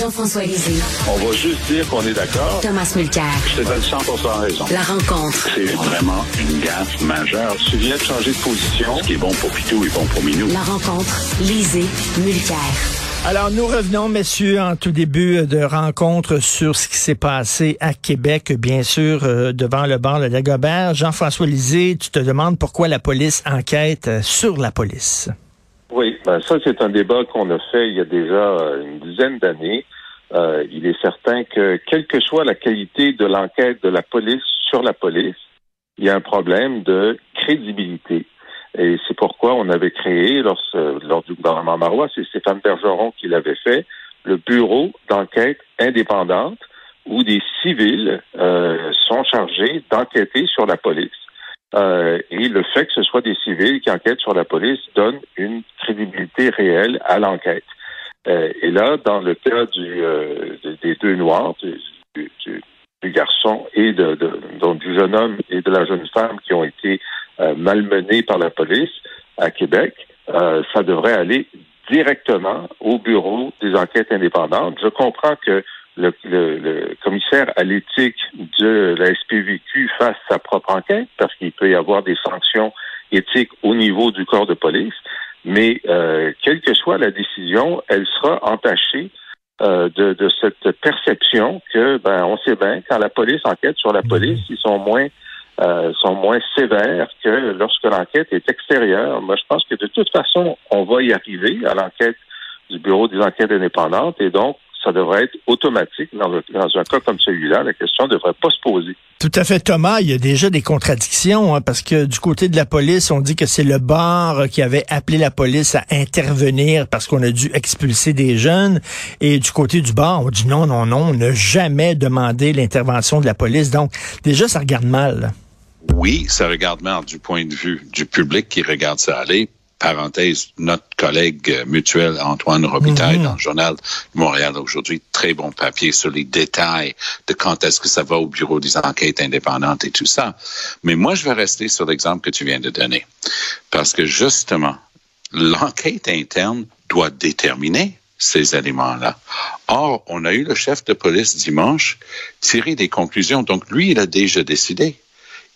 Jean-François Lisée. On va juste dire qu'on est d'accord. Thomas Mulcair. Je te donne 100 raison. La rencontre. C'est vraiment une gaffe majeure. Tu viens de changer de position. Ce qui est bon pour Pitou est bon pour Minou. La rencontre. Lisée. Mulcair. Alors, nous revenons, messieurs, en tout début de rencontre sur ce qui s'est passé à Québec, bien sûr, euh, devant le bar de Dagobert. Jean-François Lisée, tu te demandes pourquoi la police enquête euh, sur la police. Oui, ben ça, c'est un débat qu'on a fait il y a déjà euh, une dizaine d'années. Euh, il est certain que, quelle que soit la qualité de l'enquête de la police sur la police, il y a un problème de crédibilité. Et c'est pourquoi on avait créé, lors, lors du gouvernement marois, c'est Stéphane Bergeron qui l'avait fait, le bureau d'enquête indépendante où des civils euh, sont chargés d'enquêter sur la police. Euh, et le fait que ce soit des civils qui enquêtent sur la police donne une crédibilité réelle à l'enquête. Euh, et là, dans le cas du, euh, des deux Noirs, du, du, du garçon et de, de, donc du jeune homme et de la jeune femme qui ont été euh, malmenés par la police à Québec, euh, ça devrait aller directement au bureau des enquêtes indépendantes. Je comprends que le, le, le commissaire à l'éthique de la SPVQ fasse sa propre enquête parce qu'il peut y avoir des sanctions éthiques au niveau du corps de police, mais euh, quelle que soit la décision, elle sera entachée euh, de, de, cette perception que, ben, on sait bien, quand la police enquête sur la police, ils sont moins euh, sont moins sévères que lorsque l'enquête est extérieure. Moi, je pense que de toute façon, on va y arriver à l'enquête du Bureau des enquêtes indépendantes et donc, ça devrait être automatique. Dans, dans un cas comme celui-là, la question ne devrait pas se poser. Tout à fait, Thomas. Il y a déjà des contradictions hein, parce que du côté de la police, on dit que c'est le bar qui avait appelé la police à intervenir parce qu'on a dû expulser des jeunes. Et du côté du bar, on dit non, non, non, on n'a jamais demandé l'intervention de la police. Donc, déjà, ça regarde mal. Oui, ça regarde mal du point de vue du public qui regarde ça aller parenthèse, notre collègue mutuel Antoine Robitaille Mhm. dans le journal de Montréal aujourd'hui, très bon papier sur les détails de quand est-ce que ça va au bureau des enquêtes indépendantes et tout ça. Mais moi, je vais rester sur l'exemple que tu viens de donner. Parce que justement, l'enquête interne doit déterminer ces éléments-là. Or, on a eu le chef de police dimanche tirer des conclusions. Donc, lui, il a déjà décidé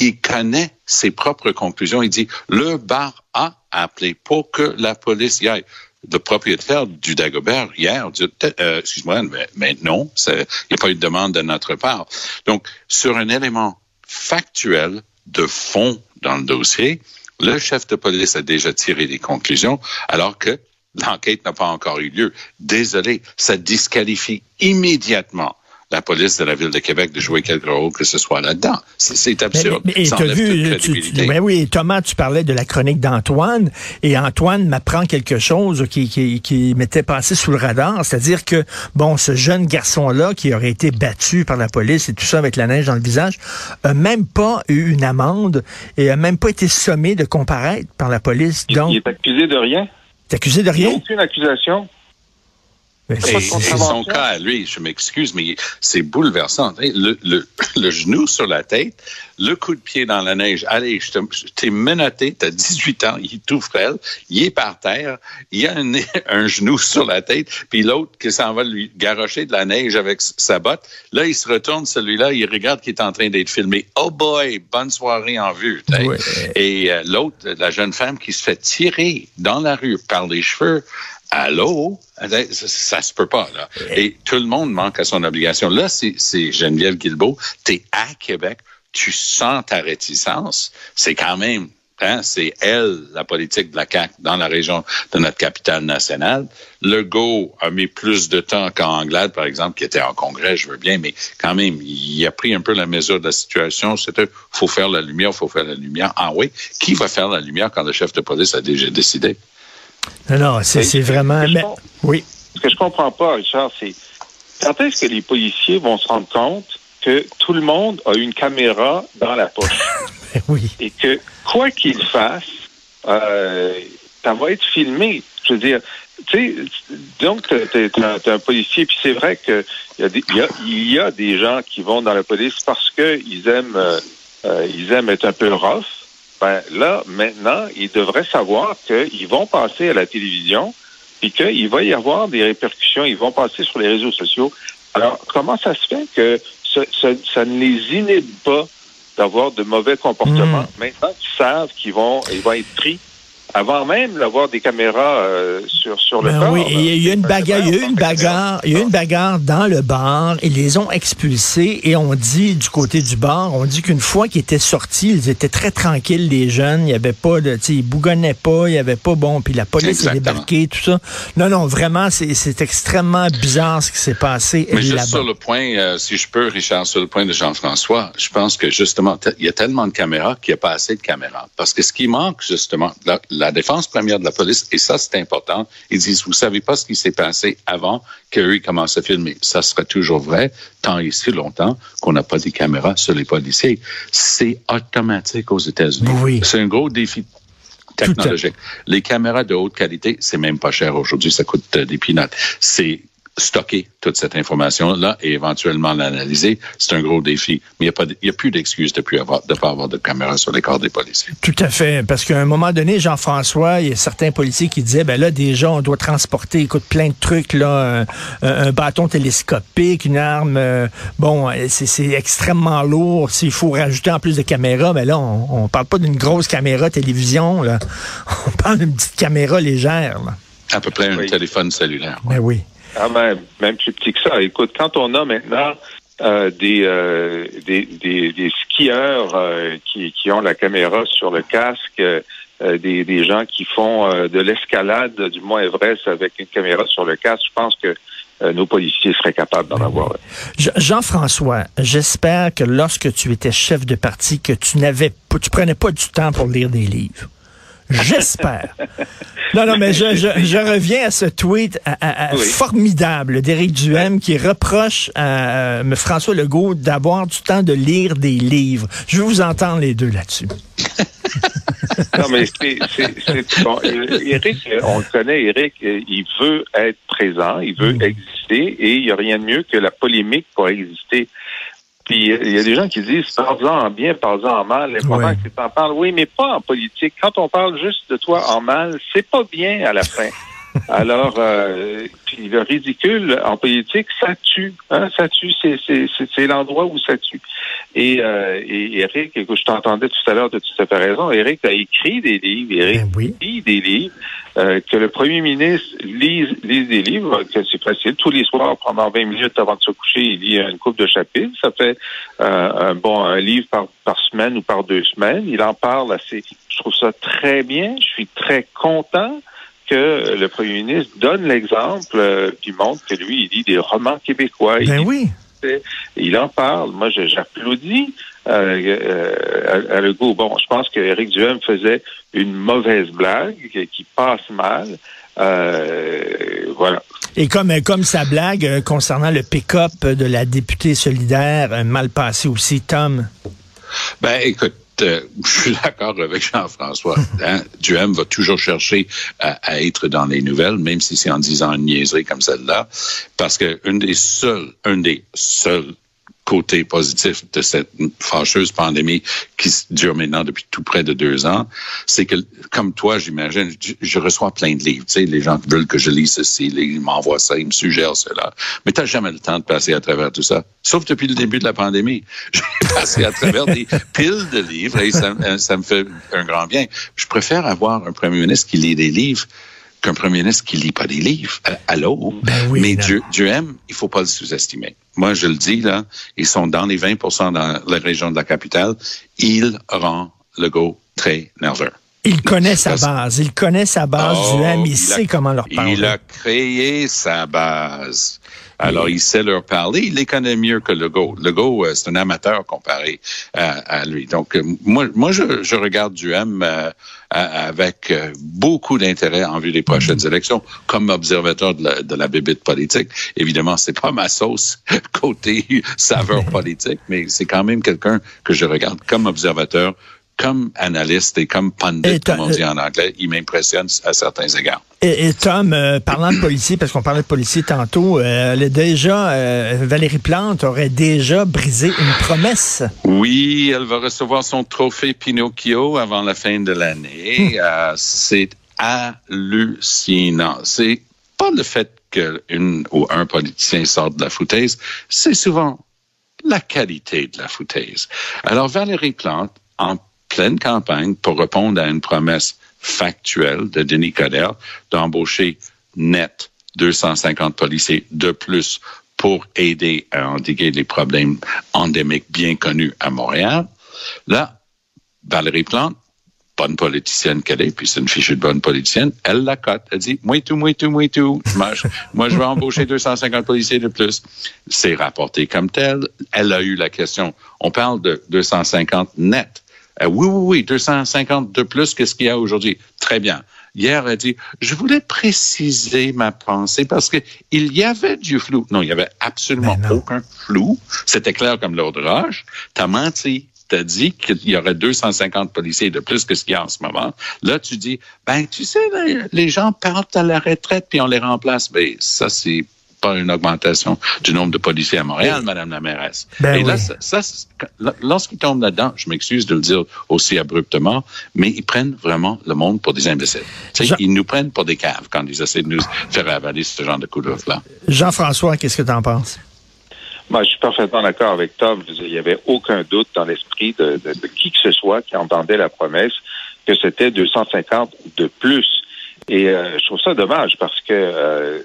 il connaît ses propres conclusions. Il dit, le bar a appelé pour que la police y aille. Le propriétaire du Dagobert, hier, dit, euh, excuse-moi, mais, mais non, il n'y a pas eu de demande de notre part. Donc, sur un élément factuel de fond dans le dossier, le chef de police a déjà tiré des conclusions, alors que l'enquête n'a pas encore eu lieu. Désolé, ça disqualifie immédiatement la police de la ville de Québec de jouer quelque rôle que ce soit là-dedans. C'est absurde. Mais, enlève vu, tu, tu- ben oui, Thomas, tu parlais de la chronique d'Antoine, et Antoine m'apprend quelque chose qui, qui, qui m'était passé sous le radar, c'est-à-dire que, bon, ce jeune garçon-là, qui aurait été battu par la police et tout ça avec la neige dans le visage, a même pas eu une amende et a même pas été sommé de comparaître par la police. Il, Donc, il est accusé de rien. t'es accusé de Il n'y a rien? aucune accusation. Et, c'est- et son cas à lui, je m'excuse, mais c'est bouleversant. Le, le, le genou sur la tête, le coup de pied dans la neige. Allez, je t'ai menotté, t'as 18 ans, il est tout frêle, il est par terre, il a un, un genou sur la tête, puis l'autre qui s'en va lui garocher de la neige avec sa botte. Là, il se retourne, celui-là, il regarde qu'il est en train d'être filmé. Oh boy, bonne soirée en vue. Et euh, l'autre, la jeune femme qui se fait tirer dans la rue par les cheveux. Allô? Ça, ça se peut pas, là. Et tout le monde manque à son obligation. Là, c'est c'est Geneviève Guilbeault. T'es à Québec. Tu sens ta réticence. C'est quand même, hein, c'est elle, la politique de la CAQ dans la région de notre capitale nationale. Legault a mis plus de temps qu'en Anglade, par exemple, qui était en congrès, je veux bien, mais quand même, il a pris un peu la mesure de la situation. C'était, faut faire la lumière, faut faire la lumière. Ah oui? Qui va faire la lumière quand le chef de police a déjà décidé? Non, non, c'est vraiment... mais oui. Ce que je comprends pas, Richard, c'est quand est-ce que les policiers vont se rendre compte que tout le monde a une caméra dans la poche? Oui. et que quoi qu'il fasse, euh, ça va être filmé. Je veux dire, tu sais, donc t'es es, un, policier, puis c'est vrai que il y, a des- y a, il y a des gens qui vont dans la police parce qu'ils aiment, euh, euh, ils aiment être un peu rough. Ben là, maintenant, ils devraient savoir qu'ils vont passer à la télévision puis qu'il va y avoir des répercussions, ils vont passer sur les réseaux sociaux. Alors, comment ça se fait que ça, ne les inhibe pas d'avoir de mauvais comportements? Mm. Maintenant, ils savent qu'ils vont, ils vont être pris avant même d'avoir des caméras euh, sur sur le Ben corps. oui, il y a eu une bagarre, il y a eu une bagarre, il y a eu une bagarre dans le bar. Ils les ont expulsés et on dit du côté du bar, on dit qu'une fois qu'ils étaient sortis, ils étaient très tranquilles les jeunes. Il y avait pas de, tu sais, ils bougonnaient pas, il y avait pas bon, puis la police est débarquée, tout ça. Non, non, vraiment, c'est c'est extrêmement bizarre ce qui s'est passé Mais juste sur le point, euh, si je peux, Richard, sur le point de Jean-François, je pense que justement, te- il y a tellement de caméras qu'il n'y a pas assez de caméras. Parce que ce qui manque, justement, la, la défense première de la police, et ça, c'est important, ils disent, vous savez pas ce qui s'est passé avant qu'eux ils commencent à filmer. Ça sera toujours vrai, tant et si longtemps qu'on n'a pas de caméras sur les policiers. C'est automatique aux États-Unis. Oui. C'est un gros défi technologique. Les caméras de haute qualité, c'est même pas cher aujourd'hui, ça coûte euh, des peanuts. C'est stocker toute cette information-là et éventuellement l'analyser, c'est un gros défi. Mais il n'y a, pas de- il y a plus d'excuses de ne pas avoir de caméras sur les corps des policiers. Tout à fait, parce qu'à un moment donné, Jean-François, il y a certains policiers qui disaient, ben là, déjà, on doit transporter, écoute, plein de trucs, là, un, un bâton télescopique, une arme, euh, bon, c'est extrêmement lourd. S'il faut rajouter en plus de caméras, ben là, on, on parle pas d'une grosse caméra télévision, là. On parle d'une petite caméra légère, là. À peu près un Oui. téléphone cellulaire. Ben oui. Ah ben, même plus petit que ça. Écoute, quand on a maintenant euh, des, euh, des, des, des skieurs euh, qui, qui ont la caméra sur le casque, euh, des, des gens qui font euh, de l'escalade du Mont Everest avec une caméra sur le casque, je pense que euh, nos policiers seraient capables d'en avoir. Je- Jean-François, j'espère que lorsque tu étais chef de parti, que tu n'avais tu prenais pas du temps pour lire des livres. J'espère. Non, non, mais je, je, je reviens à ce tweet à- à- à Oui. formidable d'Éric Duhem qui reproche à euh, François Legault d'avoir du temps de lire des livres. Je veux vous entendre les deux là-dessus. Non, mais c'est, bon. Eric, on le connaît, Eric, il veut être présent, il veut exister, et il n'y a rien de mieux que la polémique pour exister. Puis il y a des gens qui disent parle-en en bien, parle-en en mal. L'important, Ouais. c'est que t'en parles. Oui, mais pas en politique. Quand on parle juste de toi en mal, c'est pas bien à la fin. Alors, euh, puis le ridicule en politique, ça tue. Hein, ça tue. C'est, c'est, c'est, c'est l'endroit où ça tue. Et, euh, et Eric, écoute, je t'entendais tout à l'heure, tu as tout à fait raison. Eric a écrit des livres. Eric Ben oui. des livres. Euh, que le premier ministre lise, lise des livres, que c'est facile. Tous les soirs, pendant 20 minutes avant de se coucher, il lit une coupe de chapitres. Ça fait euh, un bon un livre par, par semaine ou par deux semaines. Il en parle assez. Je trouve ça très bien. Je suis très content que le premier ministre donne l'exemple euh, puis montre que lui, il lit des romans québécois. Ben oui. il en parle. Moi, j'applaudis euh, euh, à, à Legault. Bon, je pense qu'Éric Duhem faisait une mauvaise blague qui, qui passe mal. Euh, voilà. Et comme, comme sa blague concernant le pick-up de la députée solidaire, mal passé aussi, Tom? Ben, écoute, euh, je suis d'accord avec Jean-François. Hein? Duhem va toujours chercher à, à être dans les nouvelles, même si c'est en disant une niaiserie comme celle-là, parce que une des seuls, un des seuls côtés positifs de cette fâcheuse pandémie qui dure maintenant depuis tout près de deux ans, c'est que, comme toi, j'imagine, je, reçois plein de livres. Tu sais, les gens veulent que je lise ceci, ils m'envoient ça, ils me suggèrent cela. Mais tu jamais le temps de passer à travers tout ça. Sauf depuis le début de la pandémie. J'ai passé à travers des piles de livres et ça, ça me fait un grand bien. Je préfère avoir un premier ministre qui lit des livres qu'un premier ministre qui lit pas des livres. Allô? Ben oui, Mais non. Dieu, Duhem, il faut pas le sous-estimer. Moi, je le dis, là, ils sont dans les 20% dans la région de la capitale. Il rend Legault très nerveux. Il connaît sa base. Il connaît sa base, Oh, Duhem. Il, il sait a- comment leur parler. Il a créé sa base. Alors, il sait leur parler. Il les connaît mieux que Legault. Legault, euh, c'est un amateur comparé à, à lui. Donc, euh, moi, moi je, je regarde Duhem euh, avec euh, beaucoup d'intérêt en vue des prochaines élections, comme observateur de la, de la bébite politique. Évidemment, c'est pas ma sauce côté saveur politique, mais c'est quand même quelqu'un que je regarde comme observateur, comme analyste et comme pundit, Et comme on dit en anglais. Il m'impressionne à certains égards. Et, et Tom, euh, parlant de policiers, parce qu'on parlait de policiers tantôt, euh, elle est déjà, euh, Valérie Plante aurait déjà brisé une promesse. Oui, elle va recevoir son trophée Pinocchio avant la fin de l'année. Euh, c'est hallucinant. C'est pas le fait qu'une ou un politicien sorte de la foutaise, c'est souvent la qualité de la foutaise. Alors Valérie Plante, en pleine campagne, pour répondre à une promesse factuelle de Denis Coderre d'embaucher net 250 policiers de plus pour aider à endiguer les problèmes endémiques bien connus à Montréal. Là, Valérie Plante, bonne politicienne qu'elle est, puis c'est une fichue de bonne politicienne, elle la cote. Elle dit, moi tout, moi tout, moi tout. Moi, je, vais embaucher 250 policiers de plus. C'est rapporté comme tel. Elle a eu la question. On parle de 250 net. Euh, oui, oui, oui, 250 de plus que ce qu'il y a aujourd'hui. Très bien. Hier, elle a dit, je voulais préciser ma pensée parce que il y avait du flou. Non, il y avait absolument aucun flou. C'était clair comme l'eau de roche. T'as menti t'as dit qu'il y aurait 250 policiers de plus que ce qu'il y a en ce moment. Là, tu dis, ben, tu sais, les gens partent à la retraite puis on les remplace. Ben, ça, c'est pas une augmentation du nombre de policiers à Montréal, Madame la mairesse. Ben Et là, ça, ça lorsqu'ils tombent là-dedans, je m'excuse de le dire aussi abruptement, mais ils prennent vraiment le monde pour des imbéciles. Tu sais, Jean- Ils nous prennent pour des caves quand ils essaient de nous faire avaler ce genre de coup de là Jean-François, qu'est-ce que tu en penses? Moi, je suis parfaitement d'accord avec Tom. Il n'y avait aucun doute dans l'esprit de, de- de qui que ce soit qui entendait la promesse que c'était 250 de plus. Et euh, je trouve ça dommage parce que euh,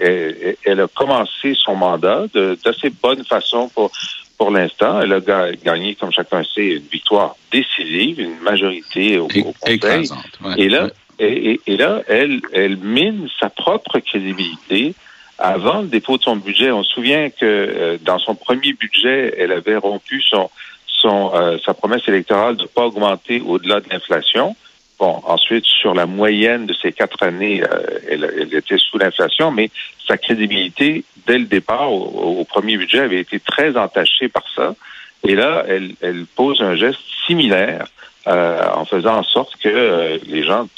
elle, elle a commencé son mandat de- d'assez bonne façon pour pour l'instant. Elle a ga- gagné, comme chacun sait, une victoire décisive, une majorité au, au Conseil. Ouais. Et là, Ouais. et, et- et là, elle, elle mine sa propre crédibilité avant le dépôt de son budget. On se souvient que euh, dans son premier budget, elle avait rompu son, son euh, sa promesse électorale de ne pas augmenter au-delà de l'inflation. Bon, ensuite, sur la moyenne de ces quatre années, euh, elle, elle était sous l'inflation, mais sa crédibilité, dès le départ, au, premier budget, avait été très entachée par ça. Et là, elle, elle pose un geste similaire euh, en faisant en sorte que euh, les gens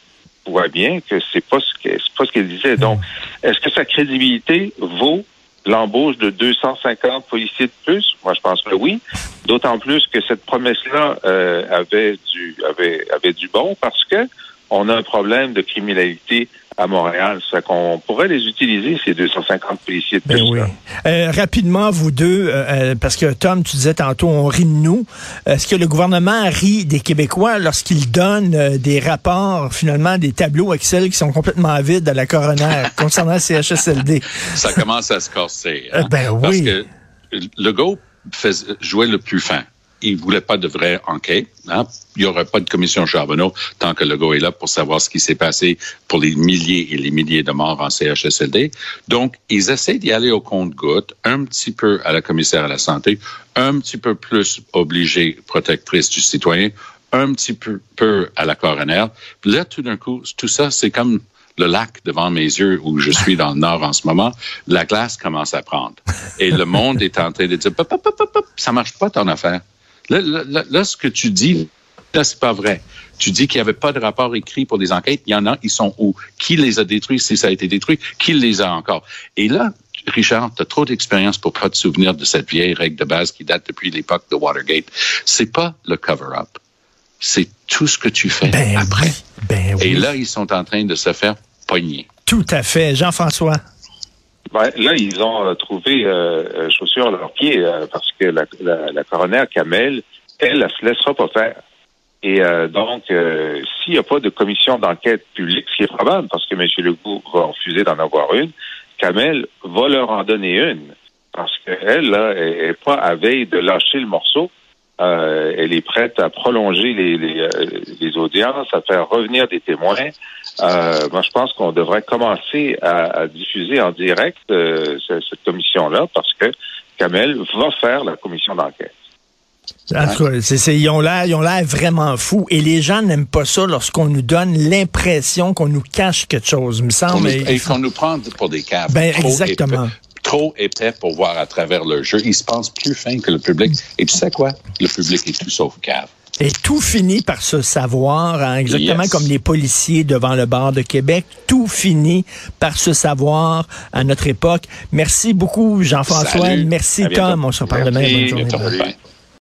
voient bien que c'est pas ce que c'est pas ce qu'elle disait. Donc, est-ce que sa crédibilité vaut l'embauche de 250 policiers de plus? Moi, je pense que oui. D'autant plus que cette promesse-là euh, avait du avait avait du bon parce que on a un problème de criminalité à Montréal. Ça qu'on pourrait les utiliser ces 250 policiers de Ben plus. oui. Euh, rapidement, vous deux, euh, euh, parce que Tom, tu disais tantôt, on rit de nous. Est-ce que le gouvernement rit des Québécois lorsqu'il donne euh, des rapports, finalement, des tableaux Excel qui sont complètement vides à la coroner concernant le CHSLD? ça commence à se corser. hein? Euh, ben Parce oui. que Legault fais- jouait le plus fin. Il voulait pas de vraie enquête. Hein? Il y aurait pas de commission Charbonneau tant que Legault est là pour savoir ce qui s'est passé pour les milliers et les milliers de morts en CHSLD. Donc, ils essaient d'y aller au compte-goutte, un petit peu à la commissaire à la santé, un petit peu plus obligée protectrice du citoyen, un petit peu, peu à la coroner. Là, tout d'un coup, tout ça, c'est comme le lac devant mes yeux où je suis dans le nord en ce moment, la glace commence à prendre. Et le monde est en train de dire, pop, pop, pop, ça marche pas ton affaire. Là, là, là, là, ce que tu dis, là, c'est pas vrai. Tu dis qu'il n'y avait pas de rapport écrit pour des enquêtes. Il y en a, ils sont où? Qui les a détruits si ça a été détruit? Qui les a encore? Et là, Richard, tu as trop d'expérience pour pas te souvenir de cette vieille règle de base qui date depuis l'époque de Watergate. C'est pas le cover-up. C'est tout ce que tu fais Ben après. oui. Ben oui. Et là, ils sont en train de se faire pogner. Tout à fait. Jean-François. Ben, là, ils ont euh, trouvé euh, euh, chaussures à leurs pieds euh, parce que la, la, la coroner Kamel, elle, elle se laissera pas faire. Et euh, donc, euh, s'il n'y a pas de commission d'enquête publique, ce qui est probable parce que M. Legault va refuser d'en avoir une, Kamel va leur en donner une. Parce qu'elle, là, n'est pas à veille de lâcher le morceau. Elle est prête à prolonger les, les, les audiences, à faire revenir des témoins. Euh, moi, je pense qu'on devrait commencer à, à diffuser en direct euh, ce- cette commission-là parce que Kamel va faire la commission d'enquête. En tout cas, c'est- c'est- ils ont l'air, ils ont l'air vraiment fous. Et les gens n'aiment pas ça lorsqu'on nous donne l'impression qu'on nous cache quelque chose, il me semble. et qu'on nous prend pour des caves. Ben, trop exactement. épais- trop épais pour voir à travers le jeu. Ils se pensent plus fins que le public. Et tu sais quoi? Le public est tout sauf cave. Et tout finit par se savoir, hein, exactement Yes. comme les policiers devant le bar de Québec. Tout finit par se savoir à notre époque. Merci beaucoup, Jean-François. Merci. Tom. On se reparle demain. Bonne journée.